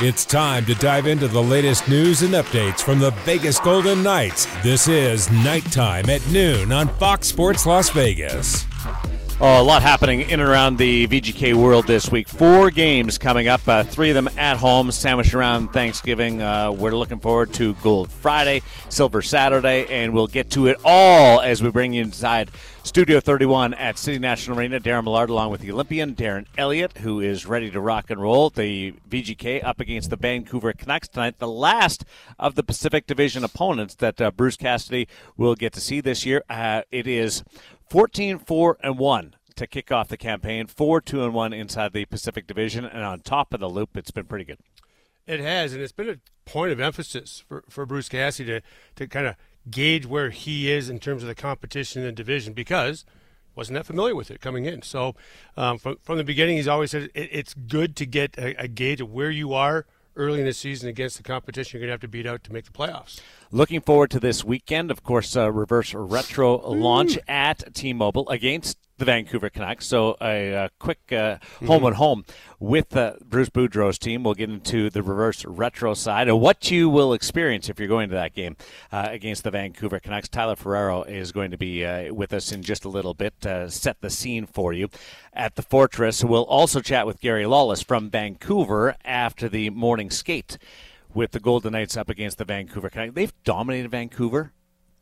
It's time to dive into the latest news and updates from the Vegas Golden Knights. This is Knight Time at noon on Fox Sports Las Vegas. Oh, a lot happening in and around the VGK world this week. Four games coming up, uh, three of them at home, sandwiched around Thanksgiving. Uh, we're looking forward to Gold Friday, Silver Saturday, and we'll get to it all as we bring you inside Studio 31 at City National Arena. Daren Millard along with the Olympian Darren Eliot, who is ready to rock and roll. The VGK up against the Vancouver Canucks tonight, the last of the Pacific Division opponents that uh, Bruce Cassidy will get to see this year. Uh, it is 14 4 and 1 to kick off the campaign, 4 2 and 1 inside the Pacific Division, and on top of the loop, it's been pretty good. It has, and it's been a point of emphasis for, for Bruce Cassidy to, to kind of gauge where he is in terms of the competition in the division because wasn't that familiar with it coming in. So um, from, from the beginning, he's always said it, it's good to get a, a gauge of where you are early in the season against the competition you're going to have to beat out to make the playoffs. Looking forward to this weekend. Of course, uh, reverse retro launch at T-Mobile against the Vancouver Canucks. So a, a quick uh, home and home with uh, Bruce Boudreau's team. We'll get into the reverse retro side and what you will experience if you're going to that game uh, against the Vancouver Canucks. Tyler Ferraro is going to be uh, with us in just a little bit to set the scene for you at the Fortress. We'll also chat with Gary Lawless from Vancouver after the morning skate with the Golden Knights up against the Vancouver Canucks. They've dominated Vancouver,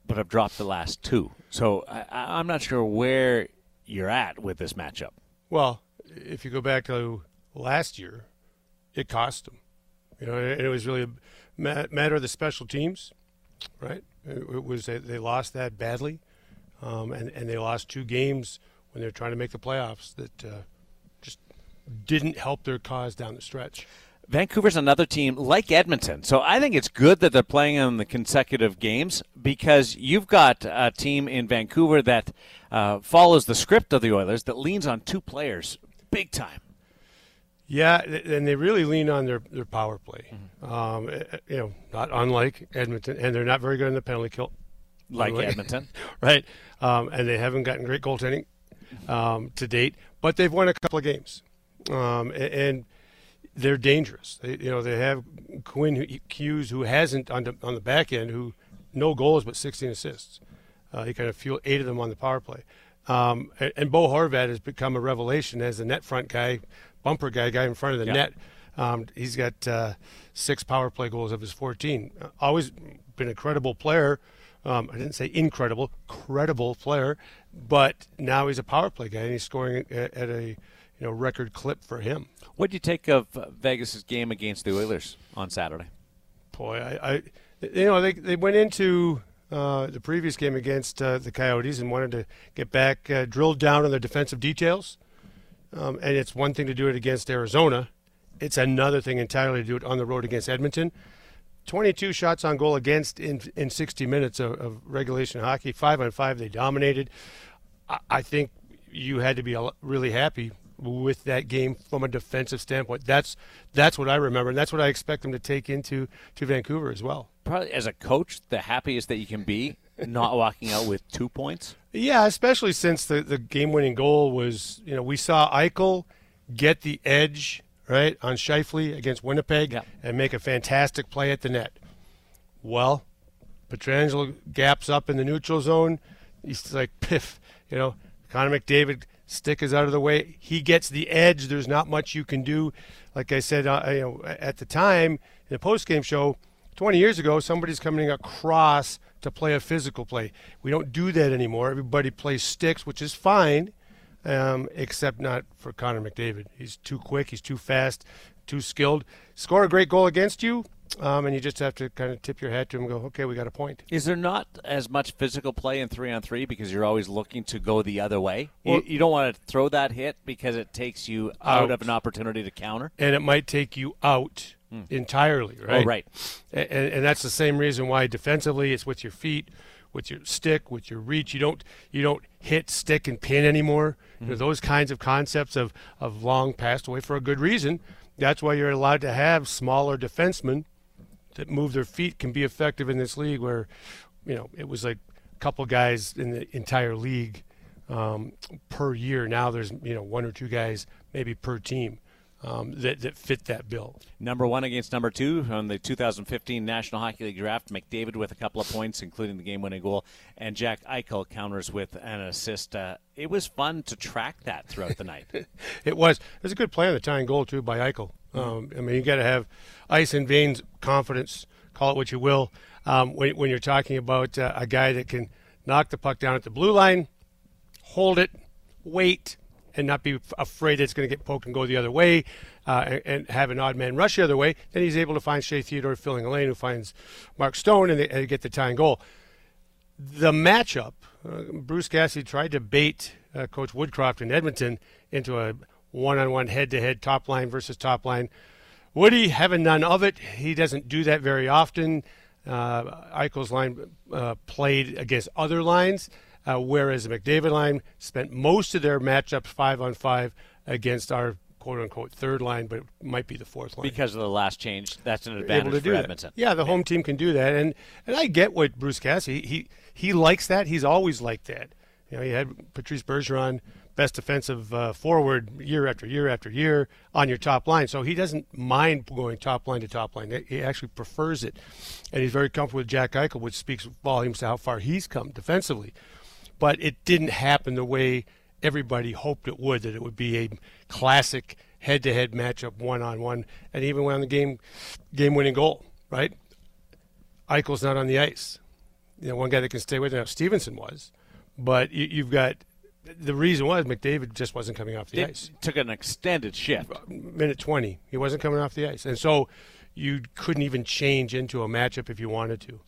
but have dropped the last two. So I, I'm not sure where you're at with this matchup. Well, if you go back to last year, it cost them. You know, it was really a matter of the special teams, right? It was they lost that badly, um, and and they lost two games when they were trying to make the playoffs that uh, just didn't help their cause down the stretch. Vancouver's another team like Edmonton. So I think it's good that they're playing in the consecutive games because you've got a team in Vancouver that uh, follows the script of the Oilers that leans on two players big time. Yeah, and they really lean on their, their power play. Mm-hmm. Um, eh, eh, you know, not unlike Edmonton, and they're not very good in the penalty kill. Like Edmonton. right. Um, and they haven't gotten great goaltending um, to date, but they've won a couple of games. Um, and they're dangerous. They, you know, they have Quinn Hughes, who hasn't on the, on the back end, who no goals but 16 assists. Uh, he kind of fueled eight of them on the power play. Um, and, and, Bo Horvat has become a revelation as a net front guy, bumper guy, guy in front of the yeah. net. Um, he's got uh, six power play goals of his 14. Uh, always been a credible player. Um, I didn't say incredible, credible player, but now he's a power play guy and he's scoring at, at a you know record clip for him. What do you take of Vegas's game against the Oilers on Saturday? Boy, I, I you know they they went into uh, the previous game against uh, the Coyotes and wanted to get back, uh, drilled down on their defensive details. Um, and it's one thing to do it against Arizona. It's another thing entirely to do it on the road against Edmonton. 22 shots on goal against in in 60 minutes of, of regulation hockey. Five on five, they dominated. I, I think you had to be really happy with that game from a defensive standpoint. That's that's what I remember, and that's what I expect them to take into to Vancouver as well. Probably as a coach, the happiest that you can be, not walking out with two points. Yeah, especially since the the game winning goal was you know we saw Eichel get the edge right on Scheifele against Winnipeg yeah. and make a fantastic play at the net. Well, Pietrangelo gaps up in the neutral zone. He's like piff, you know. Connor McDavid stick is out of the way. He gets the edge. There's not much you can do. Like I said, uh, you know, at the time in the post-game show, 20 years ago, somebody's coming across to play a physical play. We don't do that anymore. Everybody plays sticks, which is fine, um, except not for Connor McDavid. He's too quick. He's too fast. Too skilled. Score a great goal against you. Um, and you just have to kind of tip your hat to him and go, okay, we got a point. Is there not as much physical play in three on three because you're always looking to go the other way? Well, you, you, don't want to throw that hit because it takes you out, out, of an opportunity to counter? And it might take you out hmm. entirely, right? Oh, right. And, and that's the same reason why defensively it's with your feet, with your stick, with your reach. You don't you don't hit, stick, and pin anymore. Mm-hmm. You know, those kinds of concepts of, of long passed away for a good reason. That's why you're allowed to have smaller defensemen – that move their feet can be effective in this league where, you know, it was like a couple guys in the entire league um, per year. Now there's, you know, one or two guys maybe per team. um, that, that fit that bill. Number one against number two on the 2015 National Hockey League draft. McDavid with a couple of points, including the game-winning goal, and Jack Eichel counters with an assist. Uh, it was fun to track that throughout the night. it was. It was a good play on the tying goal too by Eichel. Um, I mean, you got to have ice and veins confidence. Call it what you will. Um, when, when, you're talking about uh, a guy that can knock the puck down at the blue line, hold it, wait, and not be afraid that it's going to get poked and go the other way, uh, and, and, have an odd man rush the other way, then he's able to find Shea Theodore filling a lane, who finds Mark Stone, and they, and get the tying goal. The matchup, uh, Bruce Cassidy tried to bait uh, Coach Woodcroft in Edmonton into a one-on-one head-to-head top line versus top line. Woody having none of it. He doesn't do that very often. Uh, Eichel's line uh, played against other lines uh, whereas the McDavid line spent most of their matchups five on five against our quote unquote third line, but it might be the fourth line. Because of the last change, that's an advantage to for Edmonton. That. Yeah, the home team can do that. And and I get what Bruce Cassidy, he, he likes that. He's always liked that. You know, he had Patrice Bergeron, best defensive uh, forward year after year after year on your top line. So he doesn't mind going top line to top line. He actually prefers it. And he's very comfortable with Jack Eichel, which speaks volumes to how far he's come defensively but it didn't happen the way everybody hoped it would. That it would be a classic head-to-head matchup, one-on-one, and even when the game game-winning goal, right? Eichel's not on the ice. You know, one guy that can stay with him, Stephenson was, but you, have got the reason was McDavid just wasn't coming off the it ice. Took an extended shift. Uh, minute 20, he wasn't coming off the ice, and so you couldn't even change into a matchup if you wanted to.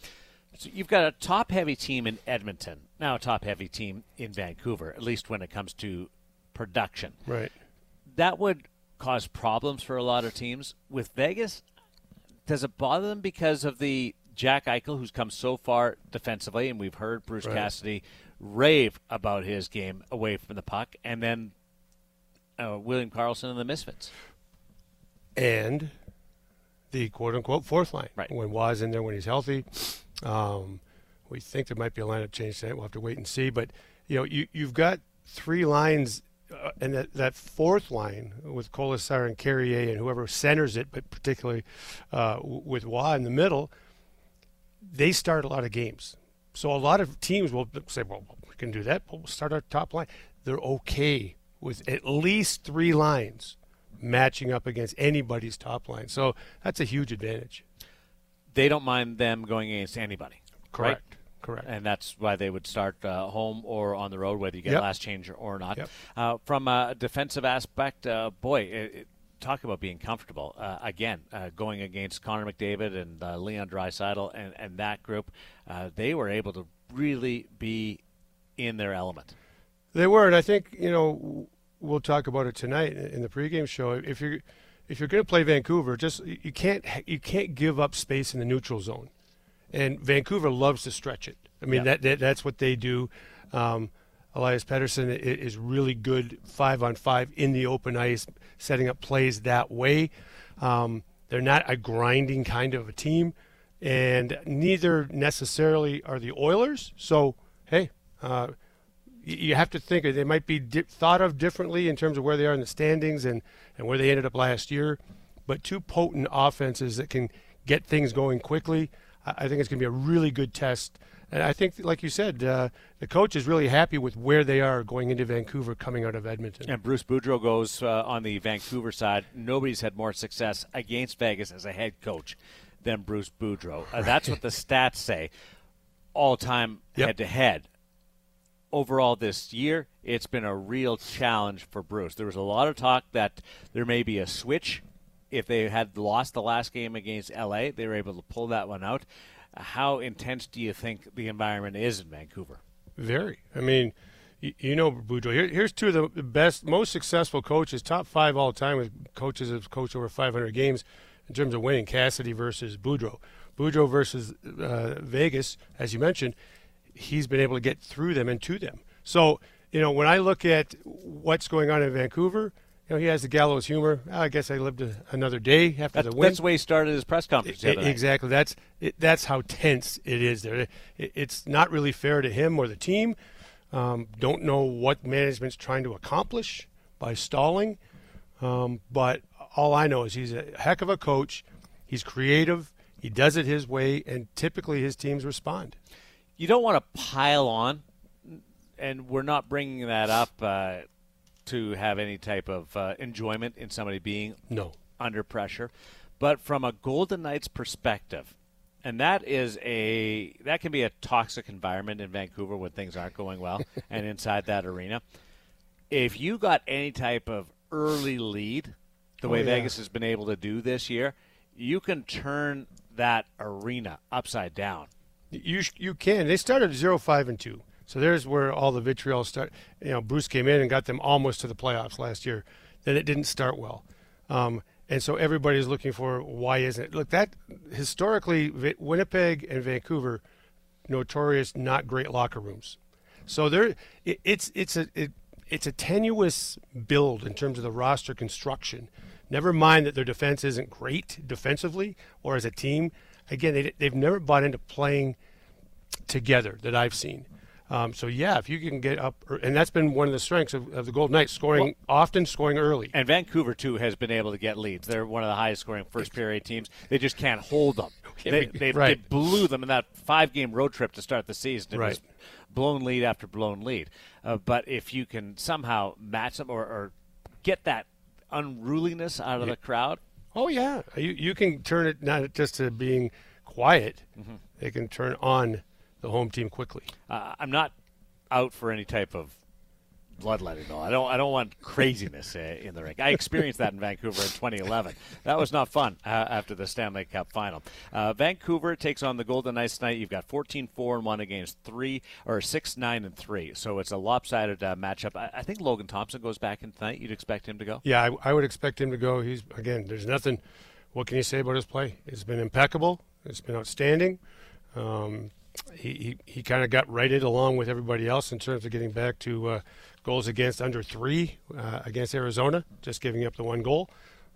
So you've got a top heavy team in Edmonton, now a top heavy team in Vancouver, at least when it comes to production. Right. That would cause problems for a lot of teams. With Vegas, does it bother them because of the Jack Eichel, who's come so far defensively, and we've heard Bruce right. Cassidy rave about his game away from the puck, and then uh, William Karlsson and the Misfits. And the quote unquote fourth line. Right. When Waz in there when he's healthy. Um, we think there might be a lineup change tonight. We'll have to wait and see. But you know, you you've got three lines, uh, and that, that fourth line with Kolesar and Carrier and whoever centers it, but particularly uh, with Wah in the middle, they start a lot of games. So a lot of teams will say, "Well, we can do that. But we'll start our top line." They're okay with at least three lines matching up against anybody's top line. So that's a huge advantage they don't mind them going against anybody. Correct. Right? Correct. And that's why they would start uh, home or on the road, whether you get yep. last change or not. Yep. Uh, from a defensive aspect, uh, boy, it, it, talk about being comfortable. Uh, again, uh, going against Connor McDavid and uh, Leon Draisaitl and, and that group, they were able to really be in their element. They were, and I think you know we'll talk about it tonight in the pregame show. If you're if you're going to play Vancouver, just you can't you can't give up space in the neutral zone, and Vancouver loves to stretch it. I mean yeah. that, that, that's what they do. Um, Elias Pettersson is really good five on five in the open ice, setting up plays that way. Um, they're not a grinding kind of a team, and neither necessarily are the Oilers. So hey. Uh, you have to think they might be di- thought of differently in terms of where they are in the standings and, and where they ended up last year. But two potent offenses that can get things going quickly. I think it's going to be a really good test. And I think, like you said, uh, the coach is really happy with where they are going into Vancouver, coming out of Edmonton. And Bruce Boudreau goes uh, on the Vancouver side. Nobody's had more success against Vegas as a head coach than Bruce Boudreau. Uh, that's what the stats say. All time head to head overall this year, it's been a real challenge for Bruce. There was a lot of talk that there may be a switch. If they had lost the last game against LA, they were able to pull that one out. How intense do you think the environment is in Vancouver? Very. I mean, you, know, Boudreau. Here, here's two of the best, most successful coaches, top five all time with coaches have coached over 500 games in terms of winning. Cassidy versus Boudreau. Boudreau versus uh, Vegas, as you mentioned, he's been able to get through them and to them. So, you know, when I look at what's going on in Vancouver, you know, he has the gallows humor. I guess I lived a, another day after that, the win. That's the way he started his press conference. It, exactly. That's it, that's how tense it is there. It, it's not really fair to him or the team. Um, don't know what management's trying to accomplish by stalling, um, but all I know is he's a heck of a coach. He's creative. He does it his way, and typically his teams respond. You don't want to pile on, and we're not bringing that up uh, to have any type of uh, enjoyment in somebody being no under pressure, but from a Golden Knights perspective, and that is a that can be a toxic environment in Vancouver when things aren't going well and inside that arena. If you got any type of early lead, the way oh, yeah. Vegas has been able to do this year, you can turn that arena upside down. You you can. They started 0-5 and 2. So there's where all the vitriol start. You know, Bruce came in and got them almost to the playoffs last year. Then it didn't start well. Um, and so everybody's looking for why isn't it? Look, that historically, Winnipeg and Vancouver, notorious not great locker rooms. So there, it, it's it's a it, it's a tenuous build in terms of the roster construction. Never mind that their defense isn't great defensively or as a team. Again, they, they've never bought into playing together that I've seen. Um, so yeah, if you can get up, and that's been one of the strengths of, of the Golden Knights, scoring well, often, scoring early. And Vancouver too has been able to get leads. They're one of the highest scoring first period teams. They just can't hold them. They, they, right. they blew them in that five game road trip to start the season. It right. blown lead after blown lead. Uh, but if you can somehow match them or, or get that unruliness out of yeah. the crowd. Oh yeah, you you can turn it not just to being quiet. Mm-hmm. They can turn on the home team quickly. Uh, I'm not out for any type of bloodletting though. I don't I don't want craziness uh, in the rink. I experienced that in Vancouver in 2011. That was not fun uh, after the Stanley Cup final. Uh, Vancouver takes on the Golden Knights tonight. You've got 14-4 and 1 against 3 or 6-9 and 3. So it's a lopsided uh, matchup. I, I, think Logan Thompson goes back in tonight. You'd expect him to go? Yeah, I, I would expect him to go. He's again, there's nothing what can you say about his play? It's been impeccable. It's been outstanding. Um, he, he, he kind of got righted along with everybody else in terms of getting back to uh, goals against under three uh, against Arizona, just giving up the one goal.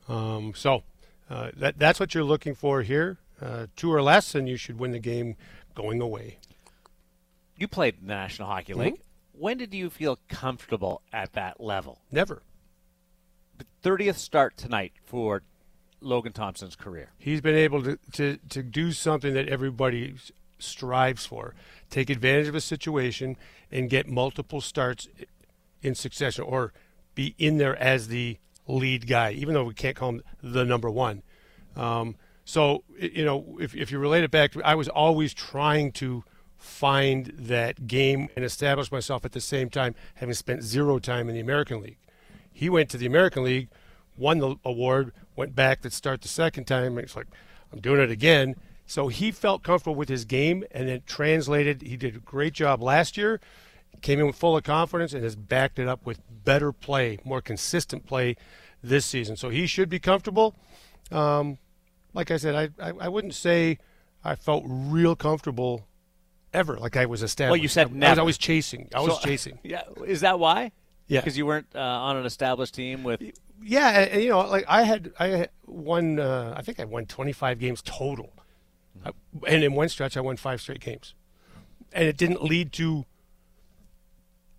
Um, so uh, that that's what you're looking for here. Uh, two or less, and you should win the game going away. You played in the National Hockey League. Mm-hmm. When did you feel comfortable at that level? Never. The 30th start tonight for Logan Thompson's career. He's been able to, to, to do something that everybody strives for. Take advantage of a situation and get multiple starts in succession or be in there as the lead guy, even though we can't call him the number one. Um, so, you know, if, if you relate it back I was always trying to find that game and establish myself at the same time, having spent zero time in the American League. He went to the American League, won the award, went back to start the second time. It's like, I'm doing it again. So he felt comfortable with his game and then translated. He did a great job last year, came in with full of confidence, and has backed it up with better play, more consistent play this season. So he should be comfortable. Um, like I said, I, I, I wouldn't say I felt real comfortable ever. Like I was established. Well, you said I, never. I was always chasing. I was so, chasing. Yeah, is that why? Yeah, because you weren't uh, on an established team with. Yeah, and, you know, like I had, I won. Uh, I think I won 25 games total and in one stretch, I won five straight games, and it didn't lead to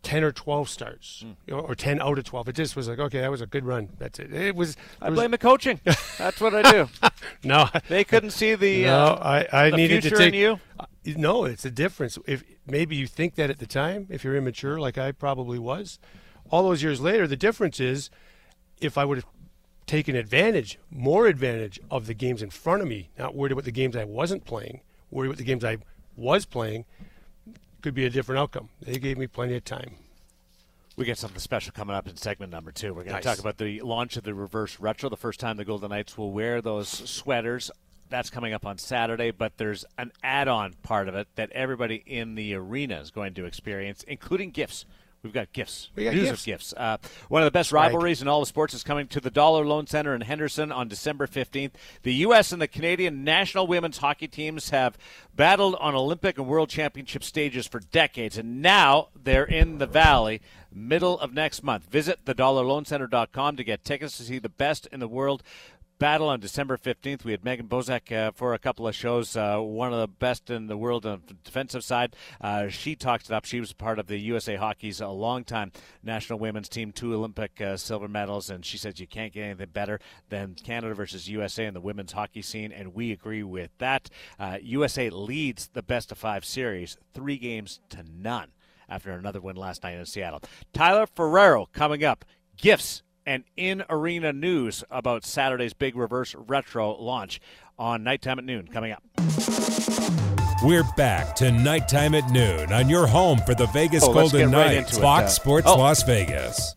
ten or twelve starts, mm. you know, or ten out of twelve. It just was like, okay, that was a good run. That's it. It was. It I blame the coaching. That's what I do. no, they couldn't see the. No, uh, I, I the needed to take you. Uh, no, it's a difference. If maybe you think that at the time, if you're immature, like I probably was, all those years later, the difference is, if I would have taken advantage, more advantage of the games in front of me, not worried about the games I wasn't playing, worried about the games I was playing, could be a different outcome. They gave me plenty of time. We get something special coming up in segment number two. We're going nice. to talk about the launch of the reverse retro, the first time the Golden Knights will wear those sweaters. That's coming up on Saturday, but there's an add on part of it that everybody in the arena is going to experience, including gifts We've got gifts. We got News gifts. of gifts. Uh, one of the best rivalries in all the sports is coming to the Dollar Loan Center in Henderson on December 15th. The U.S. and the Canadian national women's hockey teams have battled on Olympic and World Championship stages for decades, and now they're in the Valley middle of next month. Visit thedollarloancenter.com to get tickets to see the best in the world battle on December 15th. We had Megan Bozek uh, for a couple of shows, uh, one of the best in the world on the defensive side. Uh, she talks it up. She was part of the USA Hockey's a long time national women's team, two Olympic uh, silver medals, and she says you can't get anything better than Canada versus USA in the women's hockey scene, and we agree with that. USA uh, leads the best of five series, three games to none after another win last night in Seattle. Tyler Ferraro coming up. Gifts and in arena news about Saturday's big reverse retro launch on Knight Time at Noon coming up. We're back to Knight Time at Noon on your home for the Vegas oh, Golden Knights, right Fox uh, Sports oh. Las Vegas.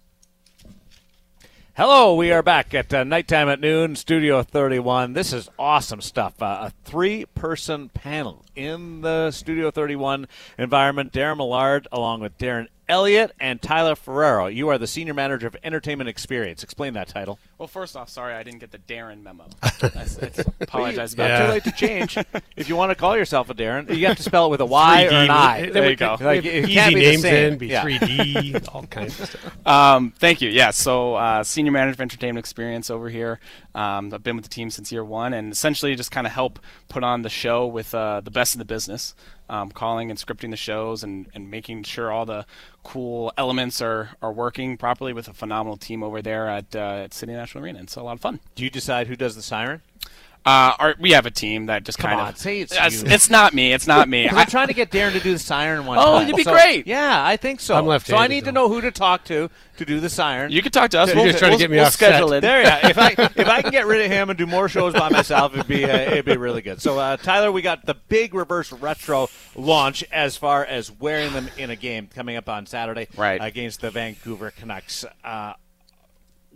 Hello, we are back at uh, Knight Time at Noon, Studio 31. This is awesome stuff. Uh, a three person panel in the Studio 31 environment. Daren Millard, along with Darren Eliot and Tyler Ferraro. You are the senior manager of entertainment experience. Explain that title. Well, first off, sorry I didn't get the Darren memo. I, apologize about yeah. Too late to change. if you want to call yourself a Darren, you have to spell it with a Y or an I. There you go. Like, Easy names in, be 3D, all kinds of stuff. Um, thank you. Yeah, so uh, senior manager of entertainment experience over here. Um, I've been with the team since year one, and essentially just kind of help put on the show with uh, the best in the business um, calling and scripting the shows and, and making sure all the cool elements are, are working properly with a phenomenal team over there at, uh, at City National Arena. It's a lot of fun. Do you decide who does the siren? Uh, our, we have a team that just Come kind on, of. say it's it's, you. it's not me. It's not me. I'm trying to get Darren to do the siren one. Oh, time. you'd be so, great. Yeah, I think so. I'm left So I need to know who to talk to to do the siren. You can talk to us. You're we'll, just trying we'll, to get me we'll off schedule set. it. There, yeah. If I if I can get rid of him and do more shows by myself, it'd be uh, it'd be really good. So uh, Tyler, we got the big reverse retro launch as far as wearing them in a game coming up on Saturday, right. against the Vancouver Canucks.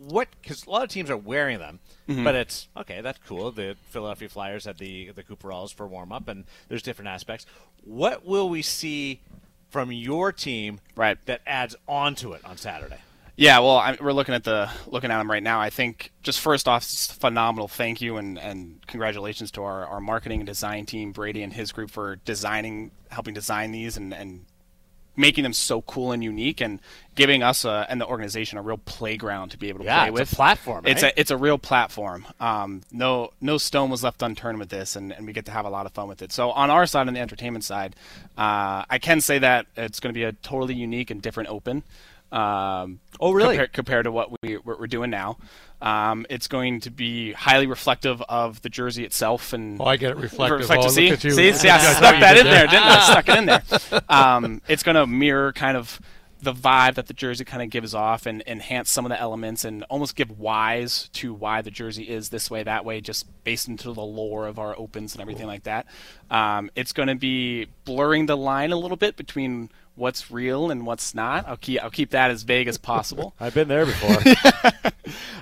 What? Because a lot of teams are wearing them. Mm-hmm. But it's okay. That's cool. The Philadelphia Flyers had the the Cooperalls for warm up, and there's different aspects. What will we see from your team right. that adds on to it on Saturday? Yeah, well, I, we're looking at the looking at them right now. I think just first off, it's phenomenal. Thank you and, and congratulations to our, our marketing and design team, Brady and his group for designing, helping design these and, and making them so cool and unique and giving us a, and the organization a real playground to be able to yeah, play with. It's a platform. It's a it's a real platform. Um, no no stone was left unturned with this, and, and we get to have a lot of fun with it. So on our side, on the entertainment side, uh, I can say that it's going to be a totally unique and different open. Um, oh, really? Compared, compared to what we what we're doing now, um, it's going to be highly reflective of the jersey itself. And oh, I get it reflective. Reflective. Oh, see, see, see, I stuck that in there, didn't I? I stuck it in there. Um, it's going to mirror kind of the vibe that the jersey kind of gives off and enhance some of the elements and almost give whys to why the jersey is this way, that way, just based into the lore of our opens and everything like that. Um, it's going to be blurring the line a little bit between what's real and what's not. I'll keep I'll keep that as vague as possible. I've been there before.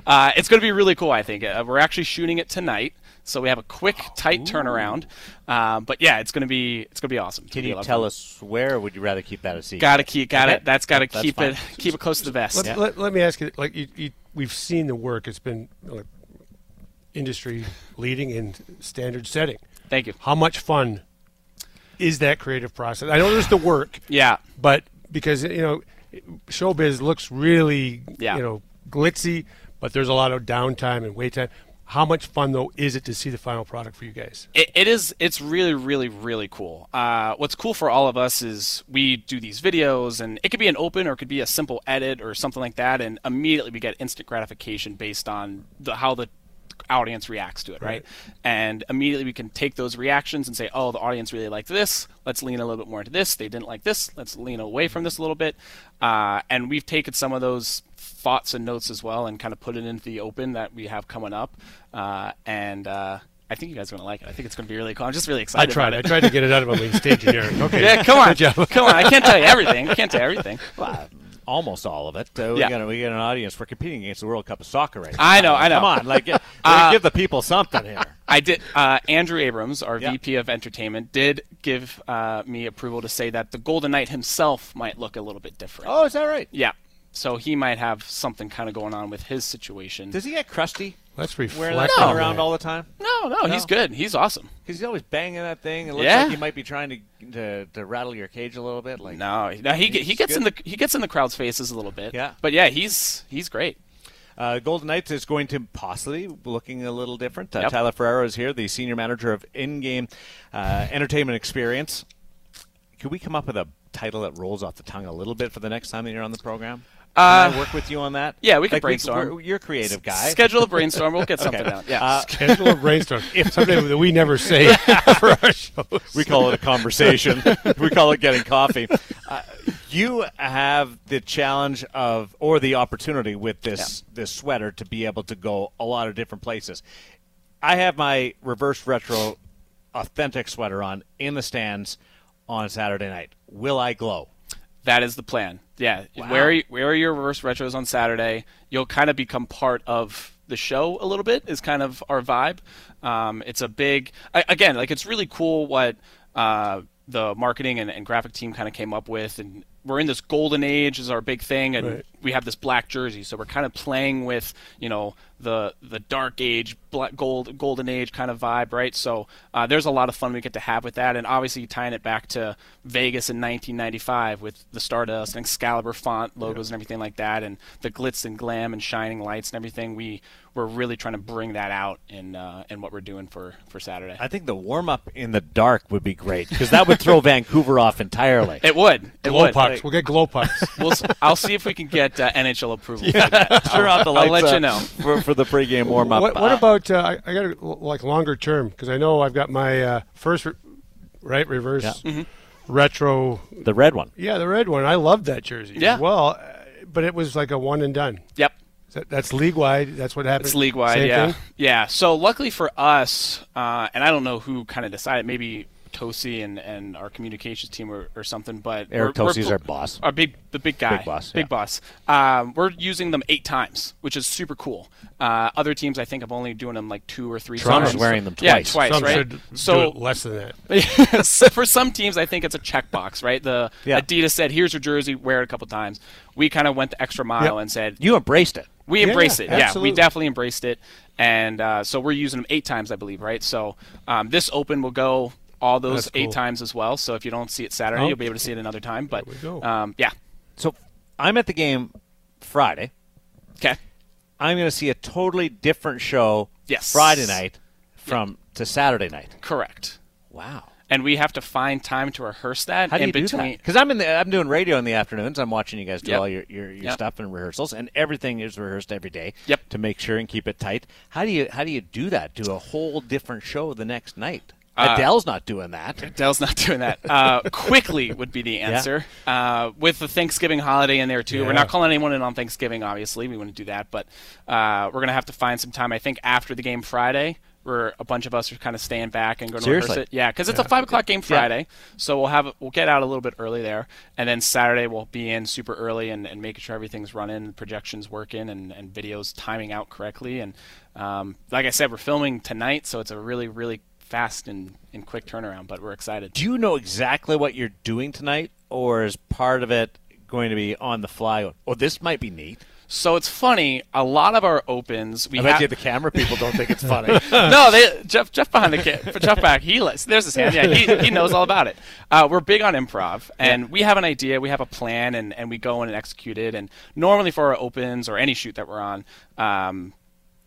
uh, it's going to be really cool. I think uh, we're actually shooting it tonight, so we have a quick, tight Ooh. turnaround. Uh, but yeah, it's going to be it's going to be awesome. Can you tell us where? Would you rather keep that a secret? Got to keep got okay. it. That's got to keep fine. it keep it close to the vest. Let, yeah. let, let me ask you. Like you, you, we've seen the work. It's been like, industry leading in standard setting. Thank you. How much fun is that creative process? I know there's the work. yeah. But because you know, showbiz looks really yeah. you know glitzy, but there's a lot of downtime and wait time. How much fun though is it to see the final product for you guys? it, it is. It's really, really, really cool. Uh, what's cool for all of us is we do these videos, and it could be an open or it could be a simple edit or something like that, and immediately we get instant gratification based on the, how the audience reacts to it, right? right? And immediately we can take those reactions and say, oh, the audience really liked this. Let's lean a little bit more into this. They didn't like this. Let's lean away from this a little bit. Uh, and we've taken some of those thoughts and notes as well and kind of put it into the open that we have coming up. Uh, and uh, I think you guys are going to like it. I think it's going to be really cool. I'm just really excited. I tried. I tried to get it out of my main stage here. Okay. Yeah, come on. come on. I can't tell you everything. I can't tell you everything. Well, almost all of it. Uh, we yeah. got we got an audience. We're competing against the World Cup of Soccer right now. I know, I know. Come on, like uh, give the people something here. I did. Uh, Andrew Abrams, our yeah. VP of Entertainment, did give uh, me approval to say that the Golden Knight himself might look a little bit different. Oh, is that right? Yeah. So he might have something kind of going on with his situation. Does he get crusty? Let's reflect. Wearing that no. thing around all the time? No, no, no, he's good. He's awesome. Because he's always banging that thing. It looks yeah. like he might be trying to, to to rattle your cage a little bit. Like no, no, he he gets good. in the he gets in the crowd's faces a little bit. Yeah, but yeah, he's he's great. Uh, Golden Knights is going to possibly looking a little different. Uh, Yep. Tyler Ferraro is here, the senior manager of in-game uh, entertainment experience. Could we come up with a title that rolls off the tongue a little bit for the next time that you're on the program? Can Uh, I work with you on that? yeah, we can Like, brainstorm. we're- you're a creative guy. Schedule a brainstorm. We'll get something out. Yeah. Uh, Schedule a brainstorm. if Something that we never say for our shows. we call it a conversation. we call it getting coffee. Uh, you have the challenge of, or the opportunity with this this sweater to be able to go a lot of different places. I have my reverse retro authentic sweater on in the stands on Saturday night. Will I glow? That is the plan. Yeah. Wow. Wear wear your reverse retros on Saturday. You'll kind of become part of the show a little bit. Is kind of our vibe. Um, it's a big I, again like it's really cool what uh, the marketing and, and graphic team kind of came up with and. We're in this golden age is our big thing, and Right. we have this black jersey, so we're kind of playing with you know the the dark age, black gold golden age kind of vibe, right? So uh, there's a lot of fun we get to have with that, and obviously tying it back to Vegas in 1995 with the Stardust and Excalibur font logos and everything like that, and the glitz and glam and shining lights and everything. We we're really trying to bring that out in uh, in what we're doing for for Saturday. I think the warm up in the dark would be great because that would throw Vancouver off entirely. it would. It Glow would. Pucks. We'll get glow pucks. We'll, s- I'll see if we can get uh, NHL approval. for that. Sure, I'll, the I'll let uh, you know. for, for the pregame warm up. what, what about? Uh, I, I got a, like longer term because I know I've got my uh, first re- right reverse Yeah. Mm-hmm. retro. the red one? Yeah, the red one. I loved that jersey. Yeah. As well, uh, but it was like a one and done. Yep. That, that's league wide. That's what happened. It's league wide, Same yeah, thing? yeah. So luckily for us, uh, and I don't know who kind of decided, maybe Tosi and, and our communications team or, or something, but Eric we're- we're Tosi's our boss. our big the big guy, Big boss, big yeah. boss. Um, we're using them eight times, which is super cool. Uh, other teams, I think, I'm only doing them like two or three Toronto's times. wearing them Yeah, twice. twice, Some right? so do it less than that. so for some teams, I think it's a checkbox, right? The Yeah. Adidas said, "Here's your jersey, wear it a couple times." We kind of went the extra mile Yep. and said, You embraced it. we Yeah, embraced it. Yeah, we definitely embraced it, and uh, so we're using them eight times, I believe, right? So um, this Open will go all those That's eight cool. times as well. So if you don't see it Saturday, Oh. you'll be able to see it another time. But There we go. um, yeah, So I'm at the game Friday. okay, I'm going to see a totally different show Yes. Friday night from to Saturday night. correct. Wow. And we have to find time to rehearse that How do in you do between. that? Because I'm in the I'm doing radio in the afternoons. I'm watching you guys do Yep. all your your, your Yep. stuff and rehearsals, and everything is rehearsed every day. Yep. To make sure and keep it tight. How do you how do you do that? Do a whole different show the next night? Uh, Adele's not doing that. Dell's not doing that. Uh, quickly would be the answer. Uh, with the Thanksgiving holiday in there too. We're not calling anyone in on Thanksgiving, obviously. We wouldn't do that, but uh, we're gonna have to find some time. I think after the game Friday, where a bunch of us are kind of staying back and going to Seriously? rehearse it. Yeah, because it's a five o'clock game Friday, so we'll have we'll get out a little bit early there, and then Saturday we'll be in super early and, and making sure everything's running, projections working, and, and videos timing out correctly. And um, like I said, we're filming tonight, so it's a really really fast and, and quick turnaround, but we're excited. Do you know exactly what you're doing tonight, or is part of it going to be on the fly? Oh, this might be neat. So it's funny. A lot of our opens, we I bet you the camera people don't think it's funny. no, they, Jeff Jeff behind the kid, Jeff back. He there's his hand. Yeah, he, he knows all about it. Uh, we're big on improv, and we have an idea, we have a plan, and, and we go in and execute it. And normally for our opens or any shoot that we're on, um,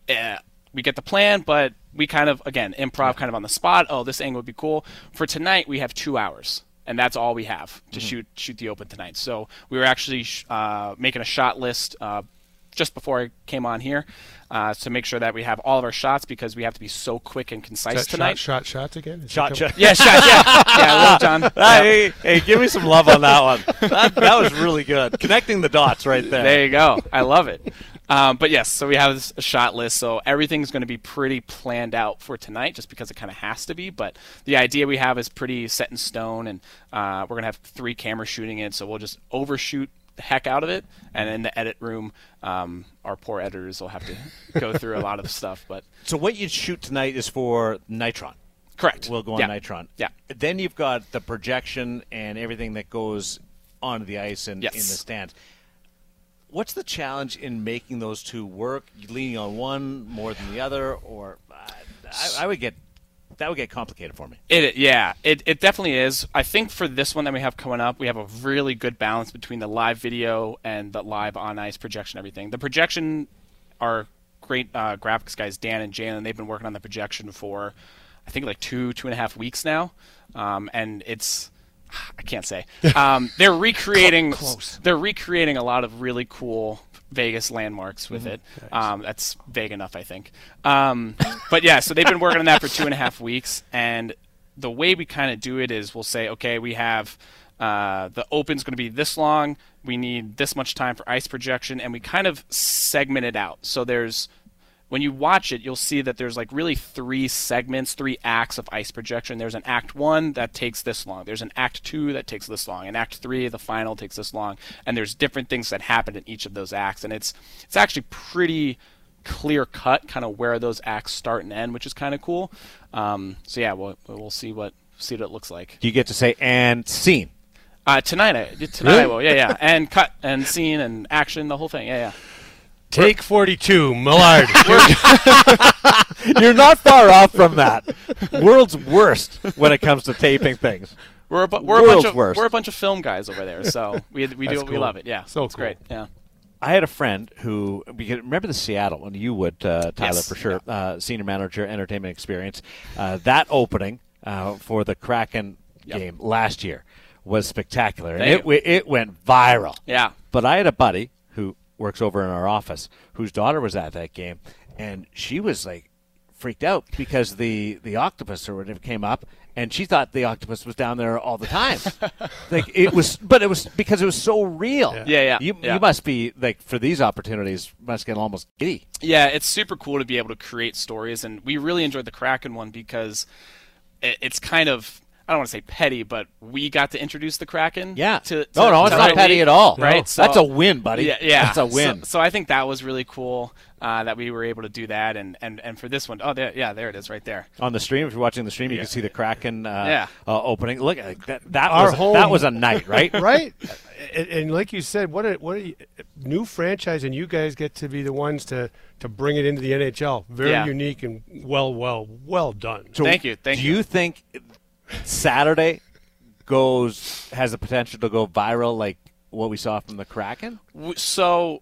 eh, we get the plan, but we kind of again improv kind of on the spot. Oh, this angle would be cool. For tonight, we have two hours. And that's all we have to shoot shoot the open tonight. So we were actually sh- uh, making a shot list uh, just before I came on here uh, to make sure that we have all of our shots because we have to be so quick and concise Is that tonight. shot, shot, shots again. Is Shot, shot. Yeah, shot. Yeah, yeah. Lil Jon. Yeah. Hey, hey, give me some love on that one. That, that was really good. Connecting the dots right there. There you go. I love it. Um, but yes, so we have this a shot list, so everything's going to be pretty planned out for tonight, just because it kind of has to be. But the idea we have is pretty set in stone, and uh, we're going to have three cameras shooting it, so we'll just overshoot the heck out of it, and in the edit room, um, our poor editors will have to go through a lot of stuff. But So what you shoot tonight is for Nitron. correct, We'll go on yeah. Nitron. Yeah. Then you've got the projection and everything that goes onto the ice and Yes. in the stands. What's the challenge in making those two work? Leaning on one more than the other, or uh, I, I would get that would get complicated for me. It yeah, it, it definitely is. I think for this one that we have coming up, we have a really good balance between the live video and the live on ice projection. Everything the projection our great uh, graphics guys, Dan and Jalen, they've been working on the projection for, I think, like two, two and a half weeks now. Um, and it's, I can't say. Um, they're recreating. Close. They're recreating a lot of really cool Vegas landmarks with it. Um, that's vague enough, I think. Um, but yeah, so they've been working on that for two and a half weeks, and the way we kind of do it is we'll say, okay, we have uh, the open's going to be this long. We need this much time for ice projection, and we kind of segment it out. So there's when you watch it, you'll see that there's like really three segments, three acts of ice projection. There's an act one that takes this long. There's an act two that takes this long. And act three, the final, takes this long. And there's different things that happen in each of those acts. And it's it's actually pretty clear cut, kind of where those acts start and end, which is kind of cool. Um, so yeah, we'll we'll see what see what it looks like. You get to say and scene. Uh, tonight, I, tonight I will. Yeah, yeah, and cut and scene and action, the whole thing. Yeah, yeah. Take 42, Millard. You're not far off from that. World's worst when it comes to taping things. We're a, bu- we're a World's bunch of worst. we're a bunch of film guys over there, so we we do That's we cool. love it. Yeah, So it's cool. great. Yeah, I had a friend who because remember the Seattle one. You would, uh, Tyler, Yes. for sure. Uh, senior manager, entertainment experience. Uh, that opening uh, for the Kraken Yep. game last year was spectacular, and Thank it you. w- it went viral. yeah. But I had a buddy works over in our office whose daughter was at that game, and she was like freaked out because the the octopus or whatever came up, and she thought the octopus was down there all the time. like it was, but it was because it was so real. Yeah, yeah, You, yeah. you must be like for these opportunities, must get almost giddy. Yeah, it's super cool to be able to create stories, and we really enjoyed the Kraken one because it, it's kind of I don't want to say petty, but we got to introduce the Kraken. Yeah. To, to no, no, it's to not petty league, at all. Right. So- That's a win, buddy. Yeah, yeah. That's a win. So, so I think that was really cool uh, that we were able to do that, and, and, and for this one, oh, there, yeah, there it is, right there. on the stream, if you're watching the stream, you can see the Kraken uh, Yeah. uh, opening. Look, uh, that, that Our was home- that was a night, right? right? And, and like you said, what a what a new franchise, and you guys get to be the ones to to bring it into the NHL. Very Yeah. unique and well, well, well done. So Thank you, thank do you. Do you think Saturday goes has the potential to go viral like what we saw from the Kraken? So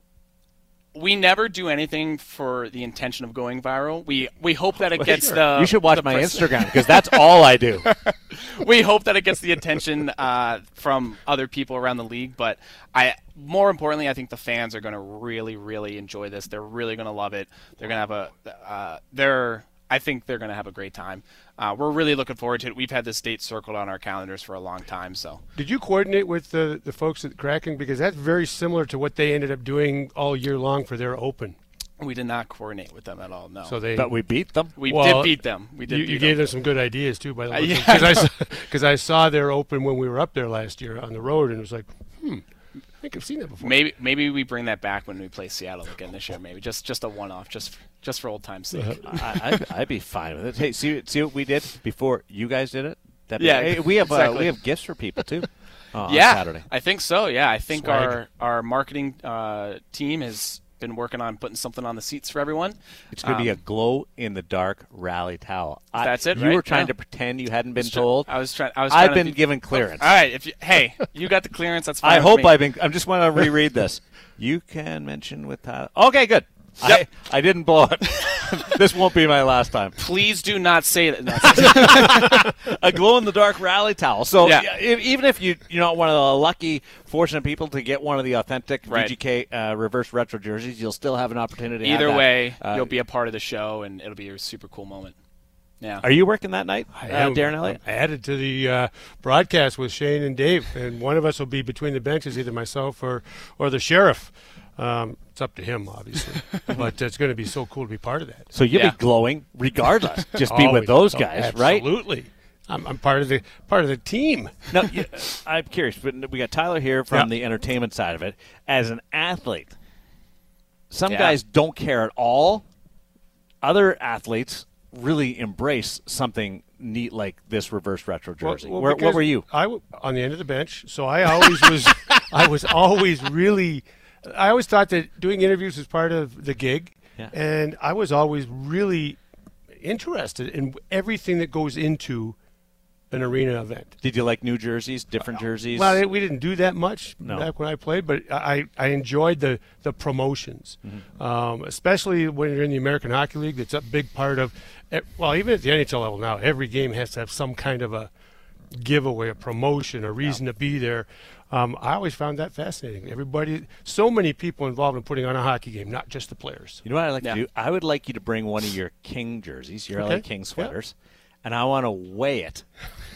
we never do anything for the intention of going viral. We we hope that it gets the. you should watch my press- Instagram because that's all I do. we hope that it gets the attention uh, from other people around the league. But I, more importantly, I think the fans are going to really, really enjoy this. They're really going to love it. They're going to have a, uh, they're, I think they're going to have a great time. Uh, we're really looking forward to it. We've had this date circled on our calendars for a long time. So Did you coordinate with the the folks at Kraken because that's very similar to what they ended up doing all year long for their Open. we did not coordinate with them at all. No, So they but we beat them. we Well, did beat them. We did. you, beat you gave them some good ideas too, by the Uh, way. yeah. Because I, saw- 'cause I saw their Open when we were up there last year on the road, and it was like, hmm, I think I've seen that before. Maybe maybe we bring that back when we play Seattle again this year. Maybe just just a one off, just just for old times' sake. I, I'd, I'd be fine with it. Hey, see see what we did before you guys did it. That'd be- Yeah, hey, we have uh, we have gifts for people too. Uh, on yeah, Saturday. I think so. Yeah, I think Swag. our our marketing uh, team has been working on putting something on the seats for everyone. It's going to be a Um, glow in the dark rally towel. I- That's it, You right? were trying Yeah. to pretend you hadn't been try- told. I was trying. I was. I've been be- given clearance. All right. If you, hey, you got the clearance. That's fine. I hope me. I've been. I'm just want to reread this. You can mention with Tyler. Okay, good. Yep. I, I didn't blow it. this won't be my last time. Please do not say that. No, A glow in the dark rally towel. So Yeah. yeah, if, even if you you're not one of the lucky, fortunate people to get one of the authentic Right. VGK uh, reverse retro jerseys, you'll still have an opportunity. to have Either that. way, Uh, you'll be a part of the show, and it'll be a super cool moment. Yeah. Are you working that night, I uh, am- Darren Eliot? I'm added to the uh, broadcast with Shane and Dave, and one of us will be between the benches, either myself or or the sheriff. Um, it's up to him, obviously, but it's going to be so cool to be part of that. So you'll Yeah. be glowing regardless. Just be Always. with those Oh, guys, right? Absolutely. I'm, I'm part of the part of the team. Now, you, I'm curious, but we got Tyler here from Yeah. the entertainment side of it. As an athlete, some Yeah. guys don't care at all. Other athletes really embrace something neat like this reverse retro jersey. Well, Where, what were you? I w- on the end of the bench, so I always was. I was always really. I always thought that doing interviews was part of the gig, Yeah. and I was always really interested in everything that goes into an arena event. Did you like new jerseys, different jerseys? Well, we didn't do that much No. back when I played, but I, I enjoyed the, the promotions, Mm-hmm. um, especially when you're in the American Hockey League. That's a big part of, well, even at the NHL level now, every game has to have some kind of a giveaway, a promotion, a reason to be there. Um, I always found that fascinating. Everybody, so many people involved in putting on a hockey game, not just the players. You know what I'd like Yeah. to do? I would like you to bring one of your King jerseys, your LA Okay. King Yeah. sweaters, and I want to weigh it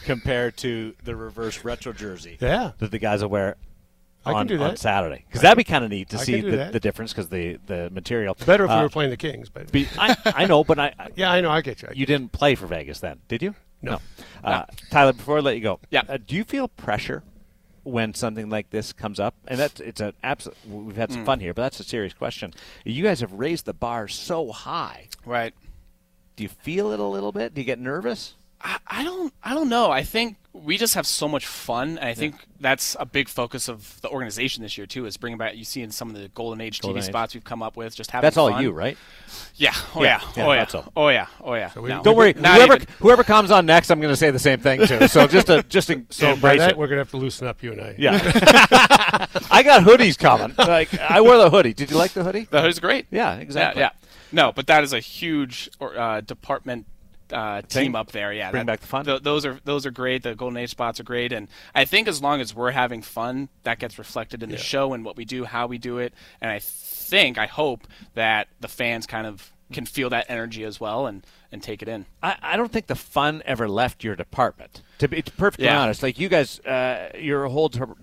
compared to the reverse retro jersey Yeah. that the guys will wear I can on, do on. Saturday. Because that'd be kind of neat to I see the, the difference because the, the material. Better if Uh, we were playing the Kings, but be- I, I know, but I, I- yeah, I know, I get you. I you didn't play for Vegas then, did you? No. Uh, Tyler, before I let you go, Yeah. uh, do you feel pressure when something like this comes up? And that's it's an absolute. We've had some Mm. fun here, but that's a serious question. You guys have raised the bar so high. Right. Do you feel it a little bit? Do you get nervous? I, I don't I don't know. I think we just have so much fun, and I think that's a big focus of the organization this year too. Is bringing back you see in some of the golden age Golden TV Age. spots we've come up with. Just having That's all you, right? Yeah. Oh Yeah, yeah. yeah, Oh yeah. that's all. Oh yeah. Oh yeah. we- No. Don't worry. Not Whoever even- whoever comes on next, I'm going to say the same thing too. So just to just to so by embrace that, it. we're going to have to loosen up, you and I. Yeah. I got hoodies coming. Like I wore the hoodie. Did you like the hoodie? That was great. Yeah, exactly. Yeah, yeah. No, but that is a huge uh, department uh, team up there. Yeah, Bring that- back the fun. th- those are those are great. The golden age spots are great, and I think as long as we're having fun, that gets reflected in the show and what we do, how we do it. And I think, I hope that the fans kind of can feel that energy as well and and take it in. I, I don't think the fun ever left your department. To be to be perfectly Yeah. honest, like you guys, uh, your whole ter-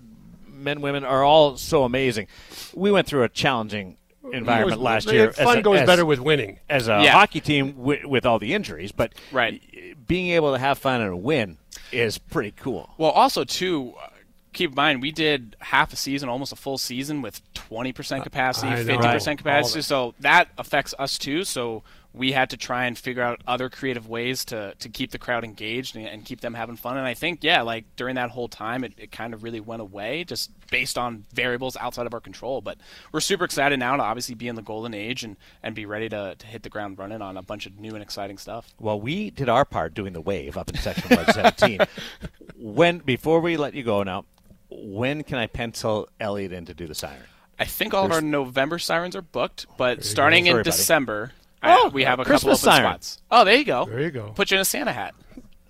men, women are all so amazing. We went through a challenging environment It was- last year. Fun as a- goes as- better with winning. as a Yeah. hockey team wi- with all the injuries, but Right. being able to have fun and win is pretty cool. Well, also too. uh, Keep in mind, we did half a season, almost a full season, with 20% capacity, know. 50% Right. Capacity. of it. So that affects us too. So we had to try and figure out other creative ways to, to keep the crowd engaged and, and keep them having fun. And I think, yeah, like during that whole time, it, it kind of really went away just based on variables outside of our control. But we're super excited now to obviously be in the golden age and, and be ready to, to hit the ground running on a bunch of new and exciting stuff. Well, we did our part doing the wave up in section 117. when before we let you go now, when can I pencil Eliot in to do the siren? I think all of our November sirens are booked, but starting in Sorry, buddy. December, Oh, uh, we have a Christmas couple open siren. spots. Oh, there you go. There you go. Put you in a Santa hat.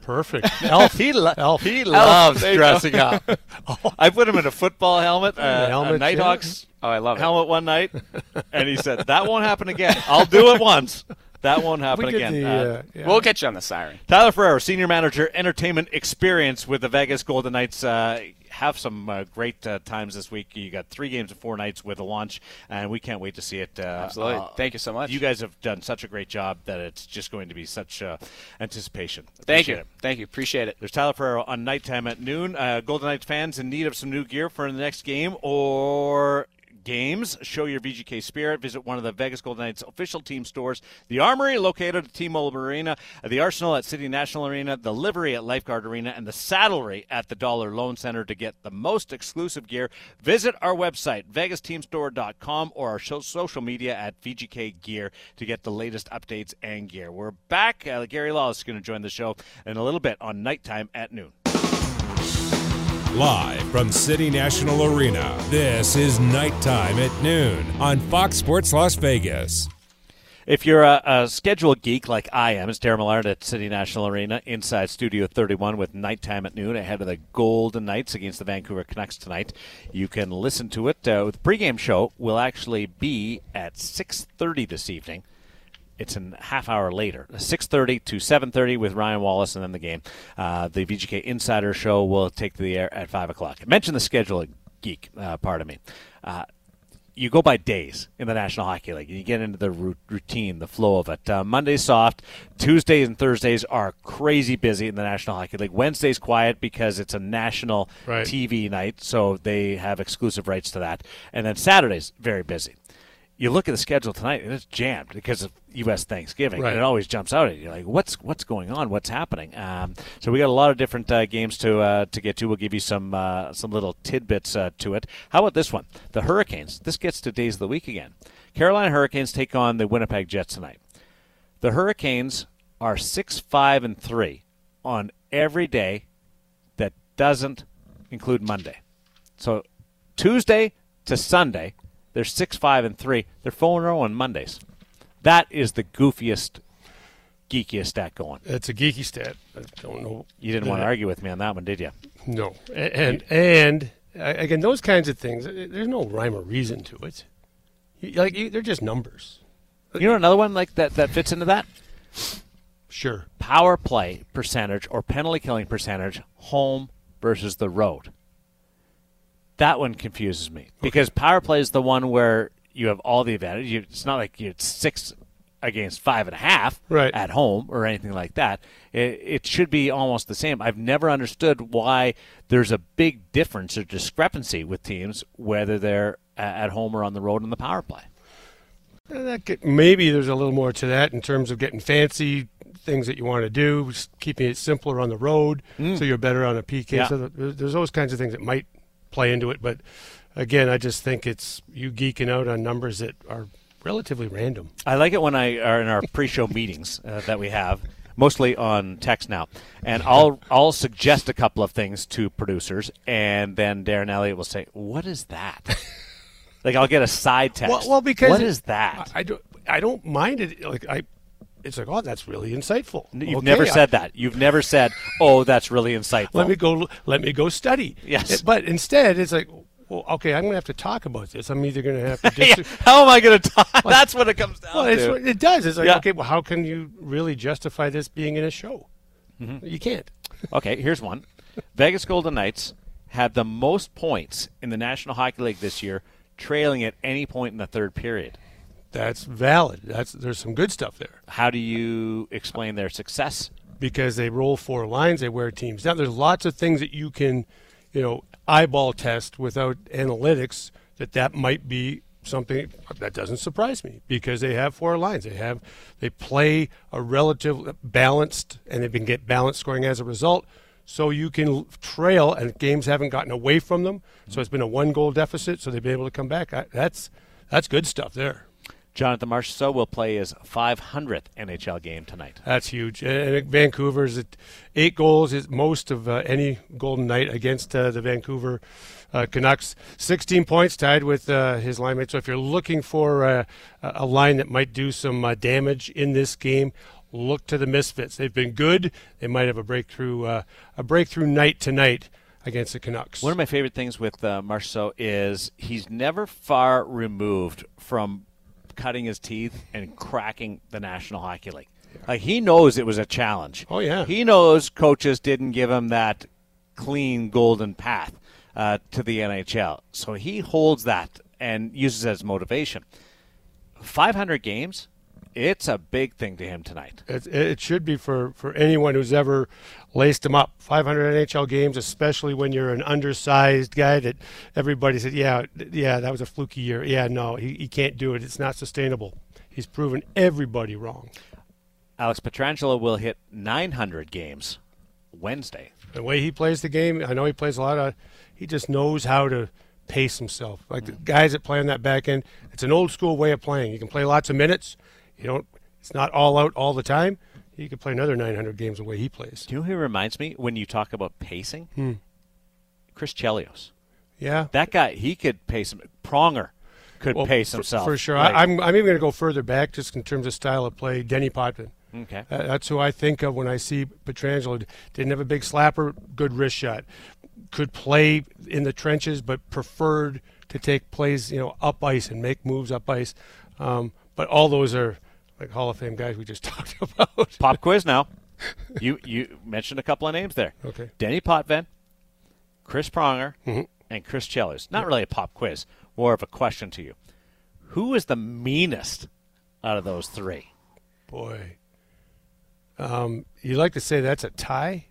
Perfect. Elf. He, lo- Elf. he loves There dressing up. I put him in a football helmet, uh, helmet, a Nighthawks Oh, I love it. helmet one night, and he said, "That won't happen again. I'll do it once. That won't happen We again." the, Uh, uh, yeah. We'll get you on the siren. Tyler Ferraro, Senior Manager, Entertainment Experience with the Vegas Golden Knights. Have some uh, great uh, times this week. You got three games in four nights with a launch, and we can't wait to see it. Uh, Absolutely. uh, Thank you so much. You guys have done such a great job that it's just going to be such uh, anticipation. Thank you. it. Thank you. Appreciate it. There's Tyler Ferraro on Knight Time at Noon. Uh, Golden Knights fans in need of some new gear for the next game or games. Show your VGK spirit. Visit one of the Vegas Golden Knights official team stores. The Armory, located at T-Mobile Arena, the Arsenal at City National Arena, the Livery at Lifeguard Arena, and the Saddlery at the Dollar Loan Center to get the most exclusive gear. Visit our website, vegasteamstore.com, or our social media at VGK Gear to get the latest updates and gear. We're back. Uh, Gary Law is going to join the show in a little bit on Knight Time at Noon. Live from City National Arena, this is Knight Time at Noon on Fox Sports Las Vegas. If you're a, a schedule geek like I am, it's Daren Millard at City National Arena inside Studio 31 with Knight Time at Noon ahead of the Golden Knights against the Vancouver Canucks tonight. You can listen to it. Uh, the pregame show will actually be at 6:30 this evening. It's a half hour later, 6:30 to 7:30 with Ryan Wallace, and then the game. Uh, the VGK Insider Show will take to the air at five o'clock. I mentioned the schedule geek uh, part of me. Uh, you go by days in the National Hockey League. You get into the routine, the flow of it. Uh, Monday's soft. Tuesdays and Thursdays are crazy busy in the National Hockey League. Wednesday's quiet because it's a national Right. TV night, so they have exclusive rights to that. And then Saturday's very busy. You look at the schedule tonight, and it's jammed because of U.S. Thanksgiving. Right. And it always jumps out at you, like, what's what's going on? What's happening? Um, so we got a lot of different uh, games to uh, to get to. We'll give you some uh, some little tidbits uh, to it. How about this one? The Hurricanes. This gets to days of the week again. Carolina Hurricanes take on the Winnipeg Jets tonight. The Hurricanes are six five and three on every day that doesn't include Monday. So Tuesday to Sunday, they're six, five, and three. They're four and zero on Mondays. That is the goofiest, geekiest stat going. It's a geeky stat. I don't know. You didn't want to argue with me on that one, did you? No, and and, again, those kinds of things. Uh, there's no rhyme or reason to it. Like they're just numbers. You know another one like that that fits into that. Sure. Power play percentage or penalty killing percentage, home versus the road. That one confuses me because power play is the one where you have all the advantage. You, it's not like you're six against five and a half right. at home or anything like that. It, it, should be almost the same. I've never understood why there's a big difference or discrepancy with teams whether they're at home or on the road in the power play. Could, maybe there's a little more to that in terms of getting fancy things that you want to do, keeping it simpler on the road, mm. so you're better on a PK. Yeah. So there's those kinds of things that might play into it. But again, I just think it's you geeking out on numbers that are relatively random. I like it when I are in our pre-show meetings uh, that we have, mostly on text now, and I'll I'll suggest a couple of things to producers, and then Darren Eliot will say, "What is that?" like I'll get a side text. Well, well because what is that? I, I don't I don't mind it. Like I it's like, oh, that's really insightful. You've okay, never said that. You've never said, oh, that's really insightful. Let me go. Let me go study. Yes. But instead, it's like, well, okay, I'm going to have to talk about this. I'm either going to have to. Dis- yeah. How am I going to talk? that's what it comes down well, to. it does. It's like, yeah. okay, well, how can you really justify this being in a show? Mm-hmm. You can't. okay, here's one. Vegas Golden Knights had the most points in the National Hockey League this year, trailing at any point in the third period that's valid. That's there's some good stuff there. How do you explain their success? Because they roll four lines, they wear teams down. There's lots of things that you can, you know, eyeball test without analytics. That that might be something that doesn't surprise me because they have four lines. They have they play a relative balanced, and they can get balanced scoring as a result. So you can trail, and games haven't gotten away from them. So it's been a one goal deficit. So they've been able to come back. That's that's good stuff there. Jonathan Marchessault will play his 500th NHL game tonight. That's huge. And Vancouver's at eight goals is most of uh, any Golden Knight against uh, the Vancouver uh, Canucks. 16 points tied with uh, his line mate. So if you're looking for uh, a line that might do some uh, damage in this game, look to the Misfits. They've been good. They might have a breakthrough a breakthrough night tonight against the Canucks. One of my favorite things with uh, Marchessault is he's never far removed from cutting his teeth and cracking the National Hockey League. Like he knows it was a challenge. Oh yeah. He knows coaches didn't give him that clean golden path uh, to the NHL, so he holds that and uses it as motivation. 500 games it's a big thing to him tonight. It, it, should be for, for anyone who's ever laced him up. 500 NHL games, especially when you're an undersized guy that everybody said, yeah, yeah, that was a fluky year. Yeah, no, he, he can't do it. It's not sustainable. He's proven everybody wrong. Alex Pietrangelo will hit 900 games Wednesday. The way he plays the game, I know he plays a lot of. He just knows how to pace himself. Like the mm. guys that play on that back end, it's an old school way of playing. You can play lots of minutes you don't. It's not all out all the time. He could play another 900 games the way he plays. Do you know who reminds me when you talk about pacing? Hmm. Chris Chelios. Yeah, that guy. He could pace him. Pronger could well, pace himself for, for sure. I, am I'm, I'm even going to go further back, just in terms of style of play. Denny Potvin. Okay, uh, that's who I think of when I see Pietrangelo. Didn't have a big slapper, good wrist shot. Could play in the trenches, but preferred to take plays, you know, up ice and make moves up ice. Um, but all those are like Hall of Fame guys we just talked about. Pop quiz now. you you mentioned a couple of names there. Okay. Denny Potvin, Chris Pronger, mm-hmm. and Chris Chelios. Not really a pop quiz, more of a question to you. Who is the meanest out of those three? Boy. Um, you like to say that's a tie?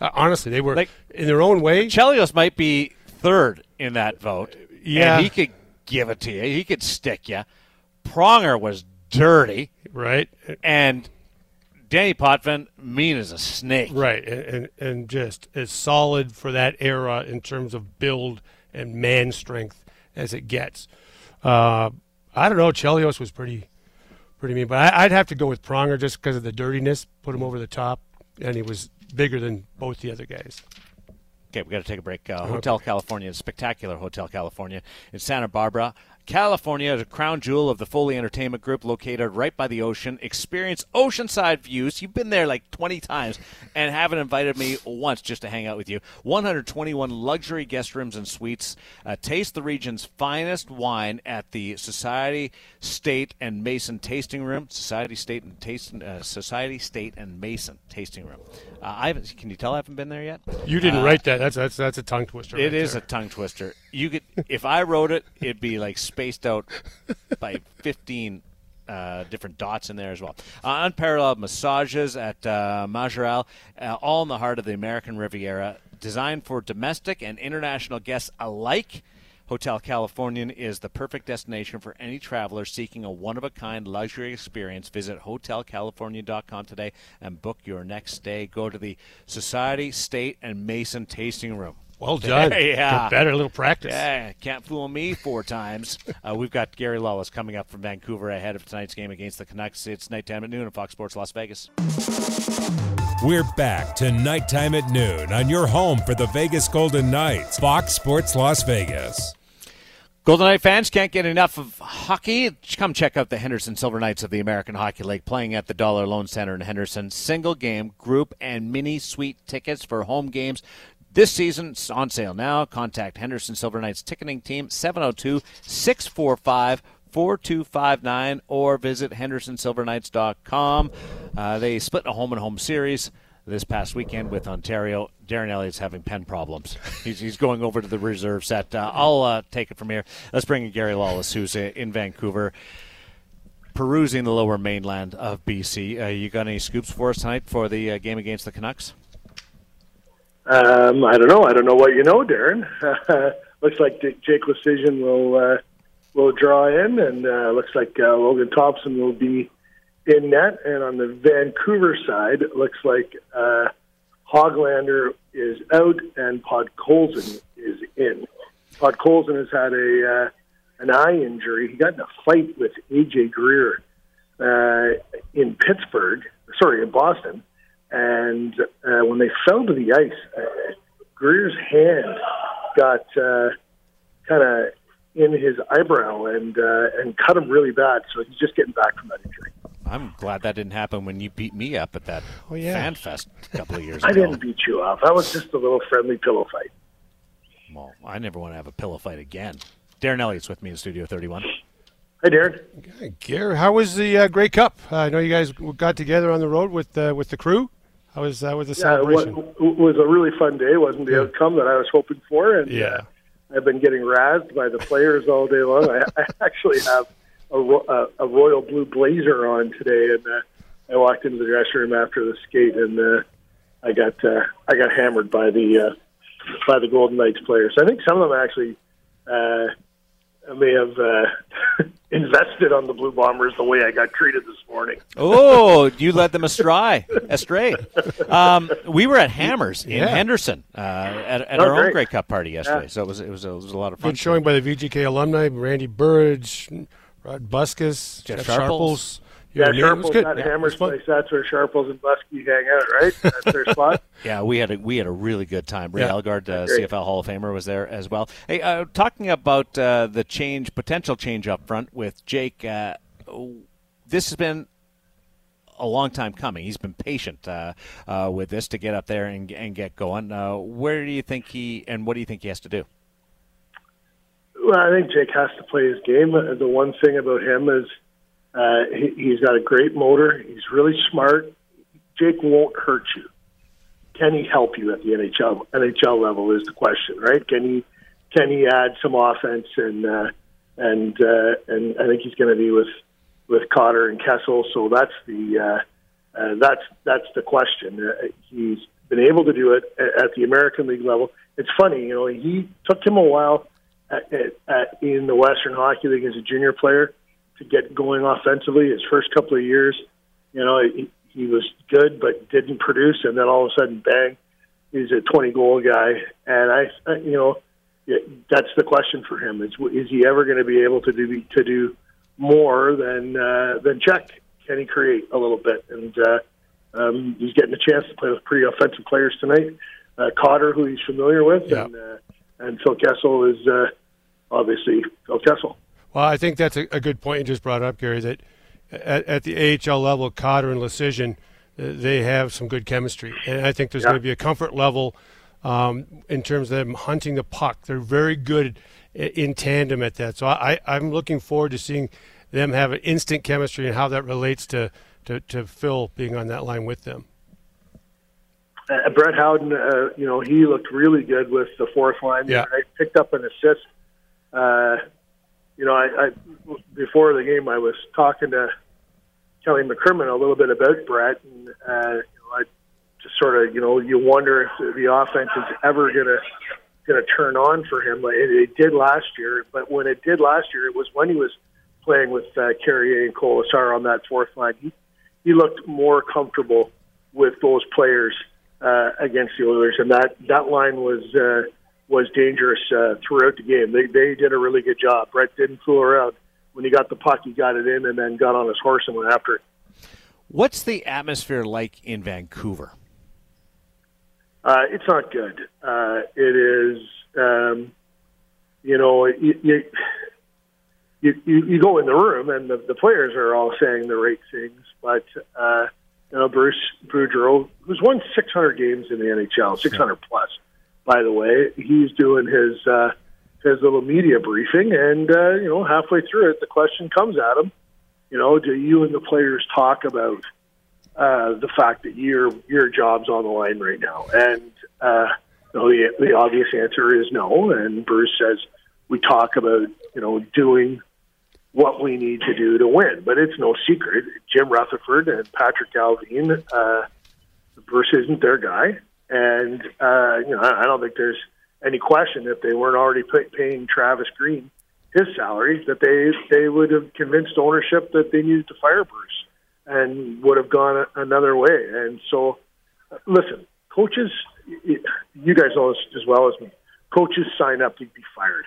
Uh, honestly, they were like, in their own way. Chelios might be third in that vote. Yeah, he could give it to you. He could stick you. Pronger was dirty, right? And Danny Potvin, mean as a snake, right? And, and and just as solid for that era in terms of build and man strength as it gets. Uh, I don't know. Chelios was pretty pretty mean, but I, would have to go with Pronger just because of the dirtiness. Put him over the top, and he was bigger than both the other guys. Okay, we got to take a break. Uh, Hotel California, spectacular Hotel California in Santa Barbara. California is a crown jewel of the Foley Entertainment Group located right by the ocean. Experience oceanside views. You've been there like 20 times and haven't invited me once just to hang out with you. 121 luxury guest rooms and suites. Uh, taste the region's finest wine at the Society, State, and Mason Tasting Room. Society, State, and Taste, uh, Society, State, and Mason Tasting Room. Uh, I haven't, can you tell I haven't been there yet? You didn't Uh, write that. That's that's that's a tongue twister. It right is there. a tongue twister. You could, if I wrote it, it'd be like spaced out by 15 uh, different dots in there as well. Uh, unparalleled massages at uh, Majorelle, uh, all in the heart of the American Riviera, designed for domestic and international guests alike. Hotel Californian is the perfect destination for any traveler seeking a one of a kind luxury experience. Visit hotelcalifornia.com today and book your next stay. Go to the Society, State, and Mason tasting room. Well done. Yeah. Get better. Little practice. Yeah, can't fool me four times. Uh, we've got Gary Lawless coming up from Vancouver ahead of tonight's game against the Canucks. It's Knight Time at Noon on Fox Sports Las Vegas. We're back to Knight Time at Noon on your home for the Vegas Golden Knights, Fox Sports Las Vegas. Golden Knight fans can't get enough of hockey. Come check out the Henderson Silver Knights of the American Hockey League playing at the Dollar Loan Center in Henderson. Single game, group, and mini suite tickets for home games. This season it's on sale now. Contact Henderson Silver Knights ticketing team 702 645 4259 or visit hendersonsilverknights.com. Uh, they split a home and home series this past weekend with Ontario. Darren Eliot's having pen problems. He's, he's going over to the reserve set. Uh, I'll uh, take it from here. Let's bring in Gary Lawless, who's in Vancouver, perusing the lower mainland of BC. Uh, you got any scoops for us tonight for the uh, game against the Canucks? Um, I don't know. I don't know what you know, Darren. looks like Jake Leschyshyn will uh, will draw in, and uh, looks like uh, Logan Thompson will be in net. And on the Vancouver side, looks like uh, Hoglander is out and Podkolzin is in. Podkolzin has had a uh, an eye injury. He got in a fight with AJ Greer uh, in Pittsburgh, sorry, in Boston. And uh, when they fell to the ice, uh, Greer's hand got uh, kind of in his eyebrow and uh, and cut him really bad. So he's just getting back from that injury. I'm glad that didn't happen when you beat me up at that Oh, yeah. fan fest a couple of years I ago. I didn't beat you up. That was just a little friendly pillow fight. Well, I never want to have a pillow fight again. Darren Eliot's with me in Studio 31. Hey, Darren. Hey, Gary, how was the uh, Grey Cup? Uh, I know you guys got together on the road with uh, with the crew. How was that? Was the Yeah, it was, celebration? it was a really fun day. It wasn't the outcome that I was hoping for, and Yeah. uh, I've been getting razzed by the players all day long. I, I actually have a, a, a royal blue blazer on today, and uh, I walked into the dressing room after the skate, and uh, I got uh, I got hammered by the uh, by the Golden Knights players. I think some of them actually uh, may have uh, invested on the Blue Bombers the way I got treated this morning. Oh, you led them astray. astray. Um, we were at Hammers in Yeah. Henderson uh, at, at Oh, our own great. Grey Cup party yesterday. Yeah. So it was it was, a, it was a lot of fun. Good showing by the VGK alumni, Randy Burridge, Rod Buskas, Jeff Jeff, Sharples. Sharples. Yeah, You know, it Sharples good. at Yeah, Hammer's place. That's where Sharples and Busky hang out, right? That's their spot. Yeah, we had a we had a really good time. Ray Yeah. Elgaard, uh, CFL Hall of Famer, was there as well. Hey, uh, talking about uh, the change, potential change up front with Jake. Uh, this has been a long time coming. He's been patient uh, uh, with this to get up there and, and get going. Uh, where do you think he and what do you think he has to do? Well, I think Jake has to play his game. Uh, The one thing about him is uh, he, he's got a great motor. He's really smart. Jake won't hurt you. Can he help you at the NHL NHL level is the question, right? Can he can he add some offense and uh, and uh, and I think he's going to be with with Cotter and Kessel. So that's the uh, uh, that's that's the question. Uh, he's been able to do it at, at the American League level. It's funny, you know. He took him a while at, at, at, in the Western Hockey League as a junior player to get going offensively. His first couple of years, you know, he, he was good but didn't produce, and then all of a sudden, bang, he's a 20 goal guy. And I, I you know, that's the question for him: is is he ever going to be able to do to do more than uh, than check? Can he create a little bit? And uh, um, he's getting a chance to play with pretty offensive players tonight. uh, Cotter, who he's familiar with, Yeah. and uh, and Phil Kessel is uh, obviously Phil Kessel. Well, I think that's a, a good point you just brought up, Gary. That at, at the AHL level, Cotter and Leschyshyn, uh, they have some good chemistry, and I think there's Yeah. going to be a comfort level um, in terms of them hunting the puck. They're very good in tandem at that. So I, I'm looking forward to seeing them have an instant chemistry and how that relates to, to, to Phil being on that line with them. Uh, Brett Howden, uh, you know, he looked really good with the fourth line. Yeah. I picked up an assist. Uh, you know, I, I before the game, I was talking to Kelly McCrimmon a little bit about Brett, and uh, you know, I just sort of, you know, you wonder if the offense is ever gonna gonna turn on for him. Like it, it did last year, but when it did last year, it was when he was playing with uh, Carrier and Kolesar on that fourth line. He he looked more comfortable with those players uh, against the Oilers, and that that line was uh, was dangerous uh, throughout the game. They they did a really good job. Brett didn't fool around. When he got the puck, he got it in, and then got on his horse and went after it. What's the atmosphere like in Vancouver? Uh, it's not good. Uh, it is, um, you know, you, you, you, you go in the room and the, the players are all saying the right things, but, uh, you know, Bruce Boudreau, who's won 600 games in the NHL, 600 plus, by the way, he's doing his, uh, his little media briefing, and, uh, you know, halfway through it, the question comes at him, you know, do you and the players talk about uh, the fact that your your job's on the line right now. And uh, you know, the, the obvious answer is no. And Bruce says we talk about you know doing what we need to do to win, but it's no secret. Jim Rutherford and Patrik Allvin, uh, Bruce isn't their guy, and uh, you know I don't think there's any question if they weren't already pay, paying Travis Green his salary that they they would have convinced ownership that they needed to fire Bruce and would have gone another way. And so, uh, listen, coaches, you guys know this as well as me. Coaches sign up to be fired,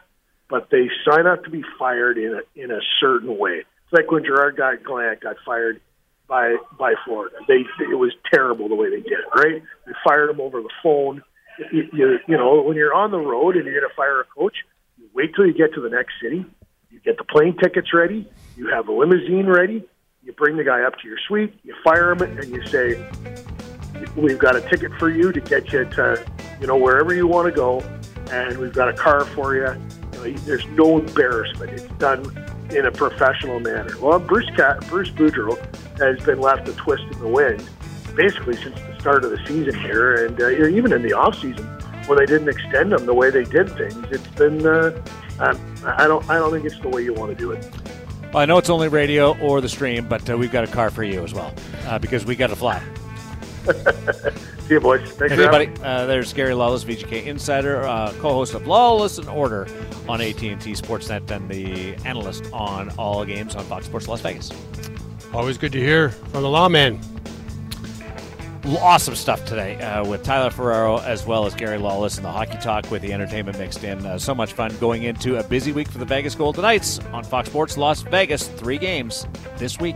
but they sign up to be fired in a in a certain way. It's like when Gerard got Gallant got fired by by Florida. They it was terrible the way they did it. Right? They fired him over the phone. You, you, you know, when you're on the road and you're going to fire a coach, you wait till you get to the next city. You get the plane tickets ready. You have a limousine ready you bring the guy up to your suite, you fire him, and you say, "We've got a ticket for you to get you to, you know, wherever you want to go, and we've got a car for you." Know, there's no embarrassment. It's done in a professional manner. Well, Bruce Cat, Bruce Boudreau has been left a twist in the wind, basically since the start of the season here, and uh, even in the off season when they didn't extend him the way they did things. It's been. Uh, um, I don't. I don't think it's the way you want to do it. Well, I know it's only radio or the stream, but uh, we've got a car for you as well uh, because we got to fly. See you, boys. Thanks for Everybody, uh, there's Gary Lawless, VGK Insider, uh, co-host of Lawless and Order on AT&T Sportsnet, and the analyst on all games on Fox Sports Las Vegas. Always good to hear from the lawman. Awesome stuff today uh, with Tyler Ferraro as well as Gary Lawless and the hockey talk with the entertainment mixed in. Uh, so much fun going into a busy week for the Vegas Golden Knights on Fox Sports Las Vegas. Three games this week.